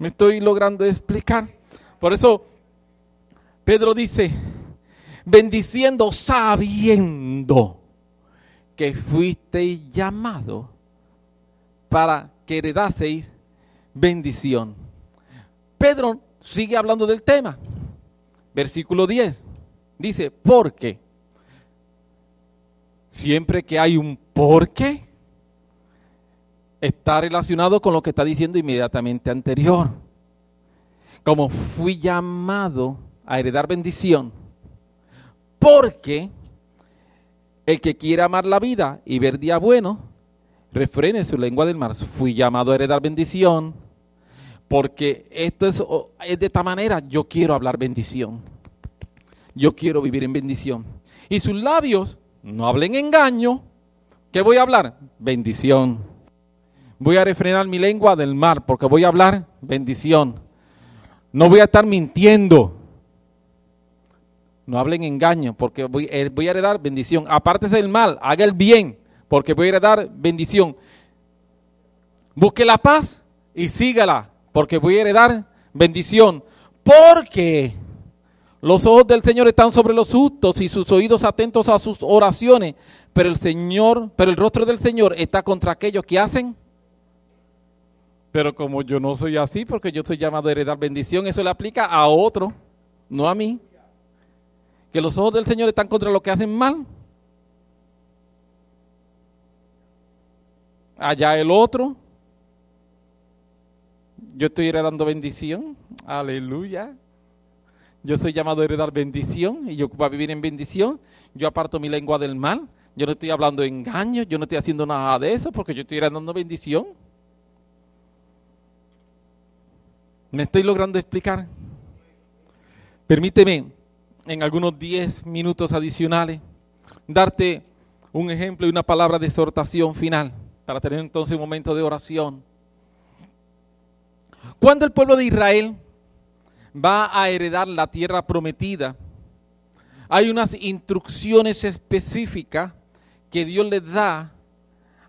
Me estoy logrando explicar. Por eso Pedro dice, bendiciendo sabiendo que fuisteis llamado para que heredaseis bendición. Pedro sigue hablando del tema. Versículo 10. Dice, porque siempre que hay un porque, está relacionado con lo que está diciendo inmediatamente anterior. como fui llamado a heredar bendición, porque el que quiera amar la vida y ver día bueno, refrene su lengua del mar. Fui llamado a heredar bendición, porque esto es, es de esta manera, yo quiero hablar bendición. Yo quiero vivir en bendición. Y sus labios no hablen engaño. ¿Qué voy a hablar? Bendición. Voy a refrenar mi lengua del mar porque voy a hablar bendición. No voy a estar mintiendo. No hablen engaño porque voy, eh, voy a heredar bendición. Aparte del mal, haga el bien porque voy a heredar bendición. Busque la paz y sígala porque voy a heredar bendición. Porque los ojos del Señor están sobre los justos y sus oídos atentos a sus oraciones, pero el Señor, pero el rostro del Señor está contra aquellos que hacen. Pero como yo no soy así, porque yo soy llamado a heredar bendición, eso le aplica a otro, no a mí. Que los ojos del Señor están contra los que hacen mal. Allá el otro. Yo estoy heredando bendición. Aleluya. Yo soy llamado a heredar bendición y yo voy a vivir en bendición. Yo aparto mi lengua del mal. Yo no estoy hablando de engaño, yo no estoy haciendo nada de eso porque yo estoy heredando bendición. ¿Me estoy logrando explicar? Permíteme en algunos 10 minutos adicionales darte un ejemplo y una palabra de exhortación final para tener entonces un momento de oración. Cuando el pueblo de Israel va a heredar la tierra prometida, hay unas instrucciones específicas que Dios le da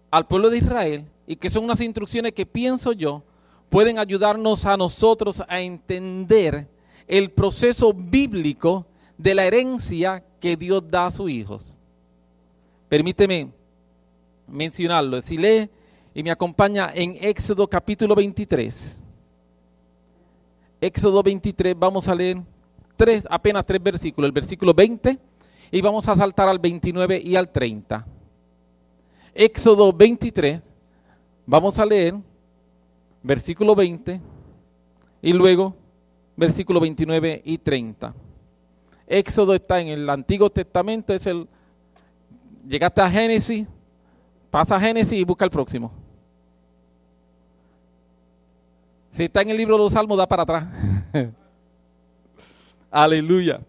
al pueblo de Israel y que son unas instrucciones que pienso yo pueden ayudarnos a nosotros a entender el proceso bíblico de la herencia que Dios da a sus hijos. Permíteme mencionarlo. Si lee y me acompaña en Éxodo capítulo 23. Éxodo 23, vamos a leer tres, apenas tres versículos, el versículo 20 y vamos a saltar al 29 y al 30. Éxodo 23, vamos a leer versículo 20 y luego versículo 29 y 30. Éxodo está en el Antiguo Testamento, es el llegaste a Génesis, pasa a Génesis y busca el próximo. Si está en el libro de los Salmos, da para atrás. [LAUGHS] Aleluya.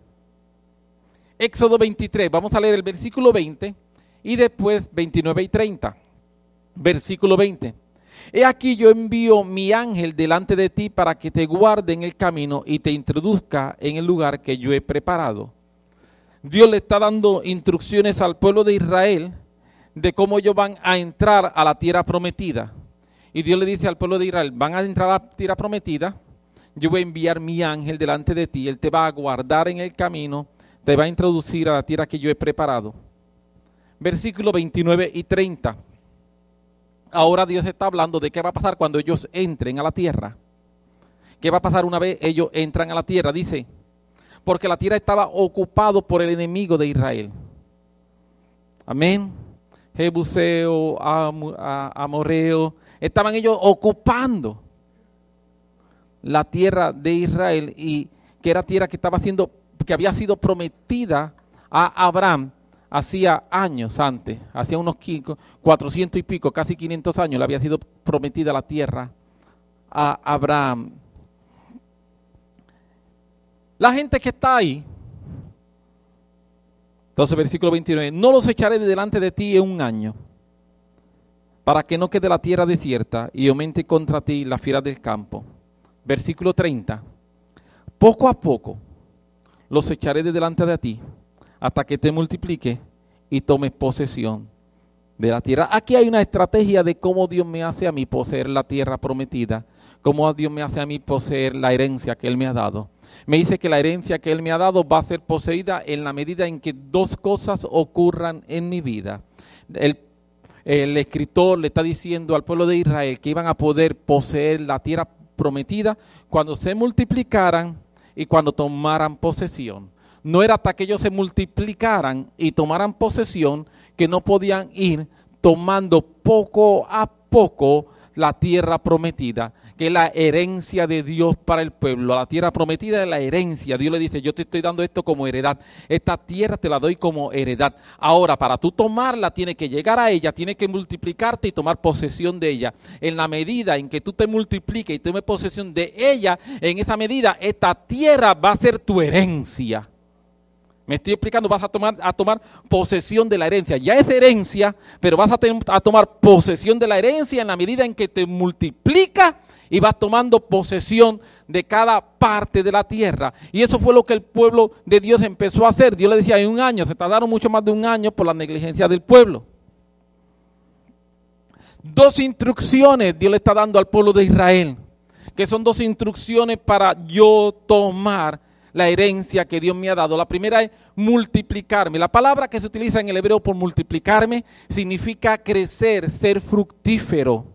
Éxodo 23, vamos a leer el versículo 20 y después 29 y 30. Versículo 20. He aquí yo envío mi ángel delante de ti para que te guarde en el camino y te introduzca en el lugar que yo he preparado. Dios le está dando instrucciones al pueblo de Israel de cómo ellos van a entrar a la tierra prometida. Y Dios le dice al pueblo de Israel, van a entrar a la tierra prometida, yo voy a enviar mi ángel delante de ti, él te va a guardar en el camino, te va a introducir a la tierra que yo he preparado. Versículo 29 y 30. Ahora Dios está hablando de qué va a pasar cuando ellos entren a la tierra. ¿Qué va a pasar una vez ellos entran a la tierra? Dice, porque la tierra estaba ocupado por el enemigo de Israel. Amén. Jebuseo, Amoreo, estaban ellos ocupando la tierra de Israel y que era tierra que estaba siendo que había sido prometida a Abraham hacía años antes, hacía unos 400 y pico, casi 500 años, le había sido prometida la tierra a Abraham. La gente que está ahí, entonces versículo 29, no los echaré de delante de ti en un año para que no quede la tierra desierta y aumente contra ti la fiera del campo. Versículo 30. Poco a poco los echaré de delante de ti hasta que te multiplique y tomes posesión de la tierra. Aquí hay una estrategia de cómo Dios me hace a mí poseer la tierra prometida, cómo Dios me hace a mí poseer la herencia que Él me ha dado. Me dice que la herencia que Él me ha dado va a ser poseída en la medida en que dos cosas ocurran en mi vida. El el escritor le está diciendo al pueblo de Israel que iban a poder poseer la tierra prometida cuando se multiplicaran y cuando tomaran posesión. No era hasta que ellos se multiplicaran y tomaran posesión que no podían ir tomando poco a poco la tierra prometida, que es la herencia de Dios para el pueblo. La tierra prometida es la herencia. Dios le dice, yo te estoy dando esto como heredad. Esta tierra te la doy como heredad. Ahora, para tú tomarla, tienes que llegar a ella, tienes que multiplicarte y tomar posesión de ella. En la medida en que tú te multipliques y tomes posesión de ella, en esa medida, esta tierra va a ser tu herencia. Me estoy explicando, vas a tomar, a tomar posesión de la herencia. Ya es herencia, pero vas a, tomar posesión de la herencia en la medida en que te multiplica y vas tomando posesión de cada parte de la tierra. Y eso fue lo que el pueblo de Dios empezó a hacer. Dios le decía, en un año, se tardaron mucho más de un año por la negligencia del pueblo. Dos instrucciones Dios le está dando al pueblo de Israel, que son dos instrucciones para yo tomar la herencia que Dios me ha dado. La primera es multiplicarme. La palabra que se utiliza en el hebreo por multiplicarme significa crecer, ser fructífero.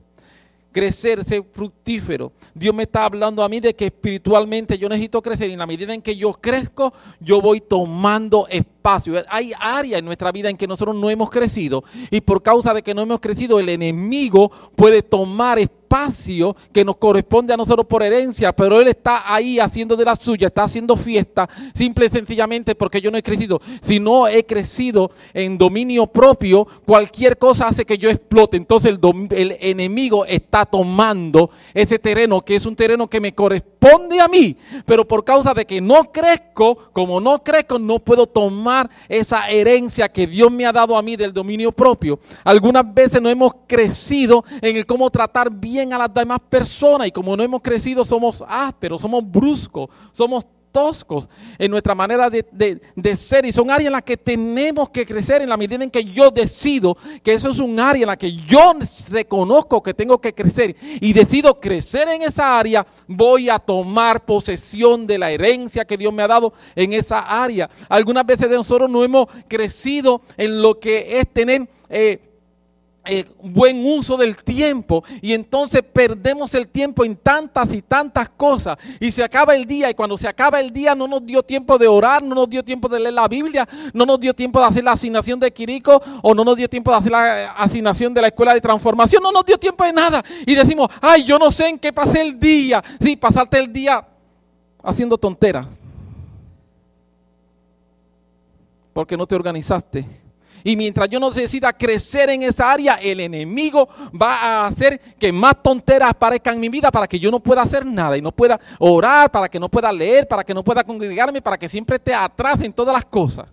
Crecer, ser fructífero. Dios me está hablando a mí de que espiritualmente yo necesito crecer y en la medida en que yo crezco, yo voy tomando espacio. Hay áreas en nuestra vida en que nosotros no hemos crecido y por causa de que no hemos crecido, el enemigo puede tomar espacio espacio que nos corresponde a nosotros por herencia, pero Él está ahí haciendo de la suya, está haciendo fiesta, simple y sencillamente porque yo no he crecido. Si no he crecido en dominio propio, cualquier cosa hace que yo explote. Entonces el, el enemigo está tomando ese terreno, que es un terreno que me corresponde a mí, pero por causa de que no crezco, como no crezco, no puedo tomar esa herencia que Dios me ha dado a mí del dominio propio. Algunas veces no hemos crecido en el cómo tratar bien a las demás personas. Y como no hemos crecido somos ásperos, somos bruscos, somos toscos en nuestra manera de, ser. Y son áreas en las que tenemos que crecer en la medida en que yo decido que eso es un área en la que yo reconozco que tengo que crecer. Y decido crecer en esa área, voy a tomar posesión de la herencia que Dios me ha dado en esa área. Algunas veces de nosotros no hemos crecido en lo que es tener... Eh, eh, buen uso del tiempo y entonces perdemos el tiempo en tantas y tantas cosas. Y se acaba el día y cuando se acaba el día no nos dio tiempo de orar, no nos dio tiempo de leer la Biblia, no nos dio tiempo de hacer la asignación de Quirico o no nos dio tiempo de hacer la asignación de la escuela de transformación, no nos dio tiempo de nada. Y decimos, ay, yo no sé en qué pasé el día, sí, pasarte el día haciendo tonteras porque no te organizaste y mientras yo no decida crecer en esa área, el enemigo va a hacer que más tonteras aparezcan en mi vida para que yo no pueda hacer nada y no pueda orar, para que no pueda leer, para que no pueda congregarme, para que siempre esté atrás en todas las cosas.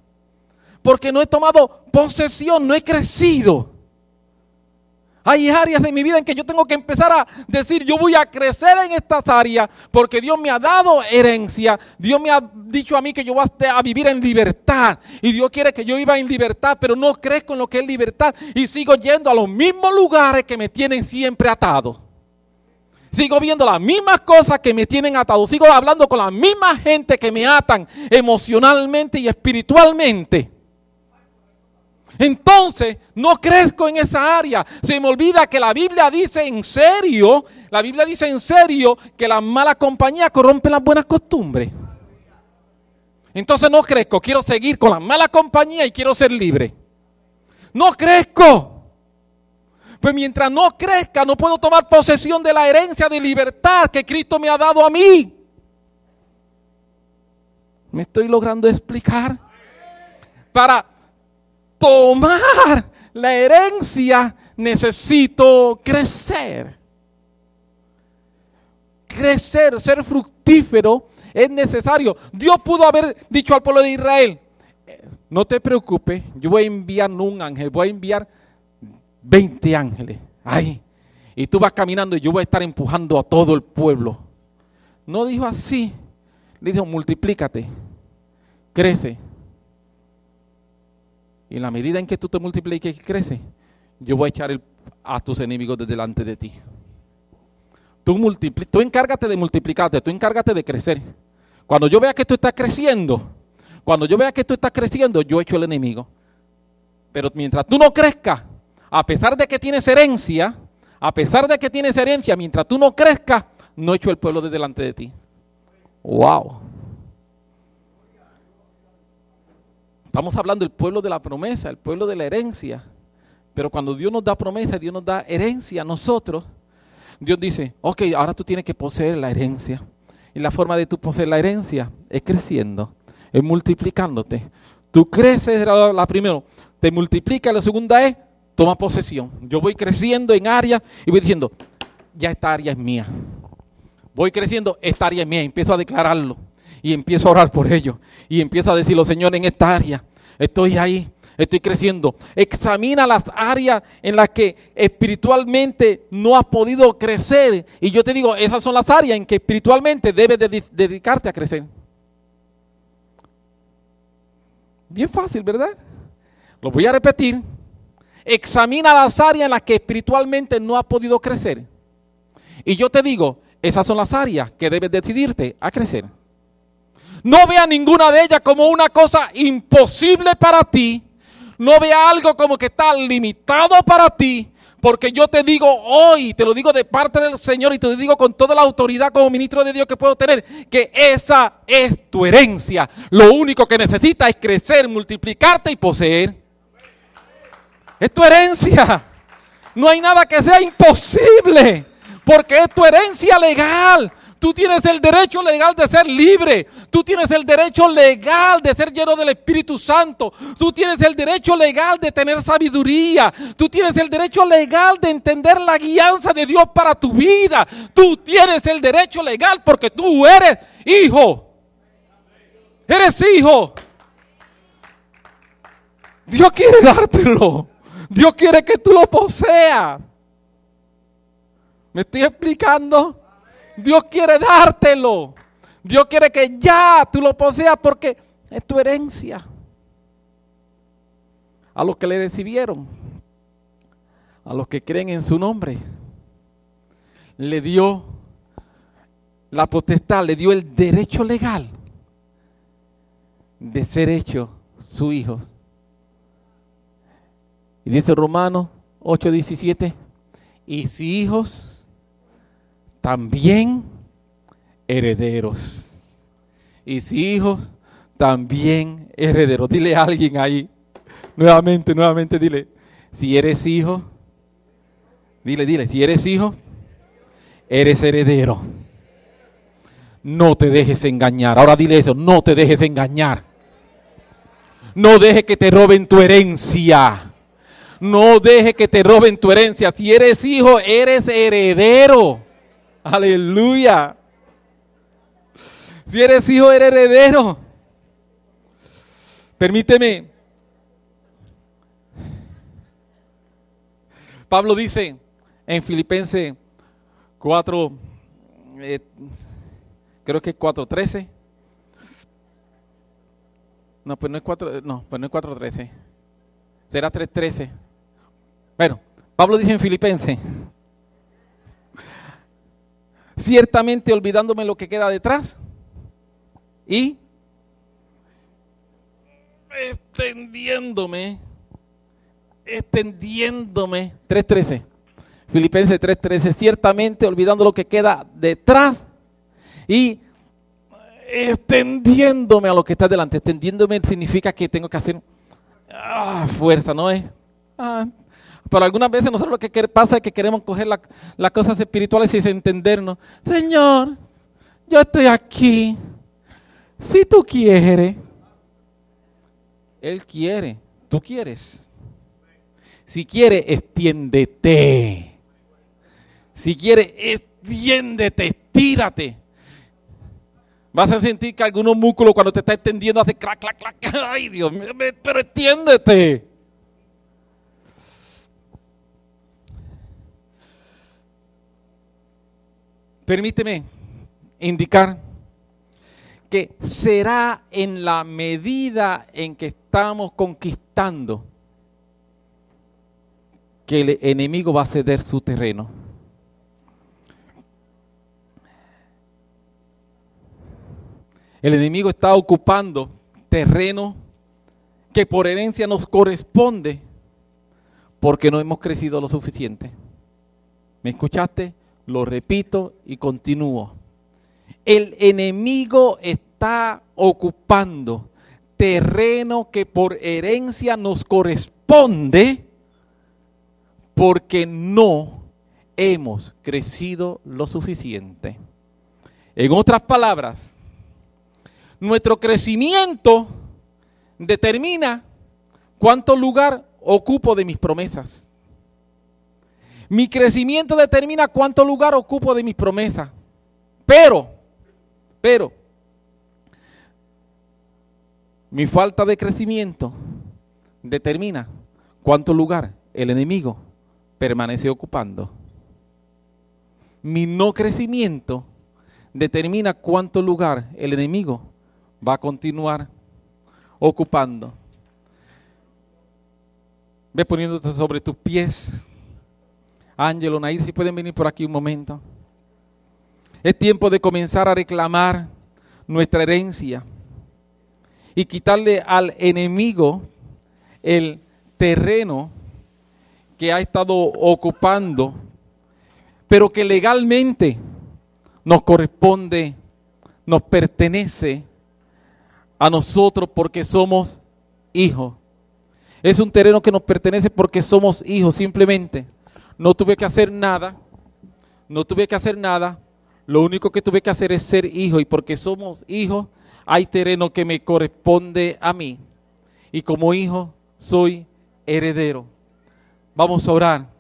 Porque no he tomado posesión, no he crecido. Hay áreas de mi vida en que yo tengo que empezar a decir, yo voy a crecer en estas áreas porque Dios me ha dado herencia. Dios me ha dicho a mí que yo voy a vivir en libertad. Y Dios quiere que yo viva en libertad, pero no crezco en lo que es libertad. Y sigo yendo a los mismos lugares que me tienen siempre atado. Sigo viendo las mismas cosas que me tienen atado. Sigo hablando con la misma gente que me atan emocionalmente y espiritualmente. Entonces, no crezco en esa área. Se me olvida que la Biblia dice en serio, la Biblia dice en serio que la mala compañía corrompe las buenas costumbres. Entonces no crezco, quiero seguir con la mala compañía y quiero ser libre. No crezco. Pues mientras no crezca, no puedo tomar posesión de la herencia de libertad que Cristo me ha dado a mí. ¿Me estoy logrando explicar? Para tomar la herencia, necesito crecer. Crecer, ser fructífero es necesario. Dios pudo haber dicho al pueblo de Israel, no te preocupes, yo voy a enviar un ángel, voy a enviar 20 ángeles. Ay, y tú vas caminando y yo voy a estar empujando a todo el pueblo. No dijo así, le dijo, multiplícate, crece. Y en la medida en que tú te multipliques y creces, yo voy a echar a tus enemigos de delante de ti. Tú, tú encárgate de multiplicarte, tú encárgate de crecer. Cuando yo vea que tú estás creciendo, cuando yo vea que tú estás creciendo, yo echo el enemigo. Pero mientras tú no crezcas, a pesar de que tienes herencia, a pesar de que tienes herencia, mientras tú no crezcas, no echo el pueblo de delante de ti. Wow. Estamos hablando del pueblo de la promesa, el pueblo de la herencia. Pero cuando Dios nos da promesa, Dios nos da herencia a nosotros. Dios dice, ok, ahora tú tienes que poseer la herencia. Y la forma de tú poseer la herencia es creciendo, es multiplicándote. Tú creces, la, la primera, te multiplica, la segunda es, toma posesión. Yo voy creciendo en áreas y voy diciendo, ya esta área es mía. Voy creciendo, esta área es mía. Empiezo a declararlo y empiezo a orar por ello. Y empiezo a decirlo, Señor, en esta área estoy ahí estoy creciendo. Examina las áreas en las que espiritualmente no has podido crecer. Y yo te digo, esas son las áreas en que espiritualmente debes dedicarte a crecer. Bien fácil, ¿verdad? Lo voy a repetir. Examina las áreas en las que espiritualmente no has podido crecer. Y yo te digo, esas son las áreas que debes decidirte a crecer. No vea ninguna de ellas como una cosa imposible para ti, no vea algo como que está limitado para ti. Porque yo te digo hoy, te lo digo de parte del Señor y te lo digo con toda la autoridad como ministro de Dios que puedo tener, que esa es tu herencia. Lo único que necesitas es crecer, multiplicarte y poseer. Es tu herencia. No hay nada que sea imposible, porque es tu herencia legal. Tú tienes el derecho legal de ser libre. Tú tienes el derecho legal de ser lleno del Espíritu Santo. Tú tienes el derecho legal de tener sabiduría. Tú tienes el derecho legal de entender la guianza de Dios para tu vida. Tú tienes el derecho legal porque tú eres hijo. Eres hijo. Dios quiere dártelo. Dios quiere que tú lo poseas. ¿Me estoy explicando? Dios quiere dártelo. Dios quiere que ya tú lo poseas porque es tu herencia. A los que le recibieron, a los que creen en su nombre, le dio la potestad, le dio el derecho legal de ser hecho su hijo. Y dice Romanos 8:17, y si hijos, también herederos. Y si hijos, también herederos. Dile a alguien ahí, nuevamente, nuevamente, dile, si eres hijo, dile, dile, si eres hijo, eres heredero. No te dejes engañar. Ahora dile eso, no te dejes engañar. No dejes que te roben tu herencia. No dejes que te roben tu herencia. Si eres hijo, eres heredero. Aleluya. Si eres hijo, eres heredero. Permíteme. Pablo dice en Filipenses 4, eh, creo que es 4.13. No, pues no es 4, no, pues no es 4.13. Será 3.13. Bueno, Pablo dice en Filipenses ciertamente olvidándome lo que queda detrás y extendiéndome, extendiéndome, 3.13, Filipenses 3.13, ciertamente olvidando lo que queda detrás y extendiéndome a lo que está delante. Extendiéndome significa que tengo que hacer ah, fuerza, ¿no es? Ah, pero algunas veces nosotros lo que pasa es que queremos coger las cosas espirituales y entendernos. Señor, yo estoy aquí. Si tú quieres, Él quiere, tú quieres. Si quiere, extiéndete. Si quiere, extiéndete, estírate. Vas a sentir que algunos músculos cuando te está extendiendo hace clac, clac, clac. [LAUGHS] Ay, Dios mío, pero extiéndete. Permíteme indicar que será en la medida en que estamos conquistando que el enemigo va a ceder su terreno. El enemigo está ocupando terreno que por herencia nos corresponde porque no hemos crecido lo suficiente. ¿Me escuchaste? Lo repito y continúo. El enemigo está ocupando terreno que por herencia nos corresponde porque no hemos crecido lo suficiente. En otras palabras, nuestro crecimiento determina cuánto lugar ocupo de mis promesas. Mi crecimiento determina cuánto lugar ocupo de mis promesas. Pero, pero, mi falta de crecimiento determina cuánto lugar el enemigo permanece ocupando. Mi no crecimiento determina cuánto lugar el enemigo va a continuar ocupando. Ve poniéndote sobre tus pies. Ángelo, Nair, si pueden venir por aquí un momento. Es tiempo de comenzar a reclamar nuestra herencia y quitarle al enemigo el terreno que ha estado ocupando, pero que legalmente nos corresponde, nos pertenece a nosotros porque somos hijos. Es un terreno que nos pertenece porque somos hijos, simplemente. No tuve que hacer nada, no tuve que hacer nada. Lo único que tuve que hacer es ser hijo y porque somos hijos, hay terreno que me corresponde a mí. Y como hijo, soy heredero. Vamos a orar.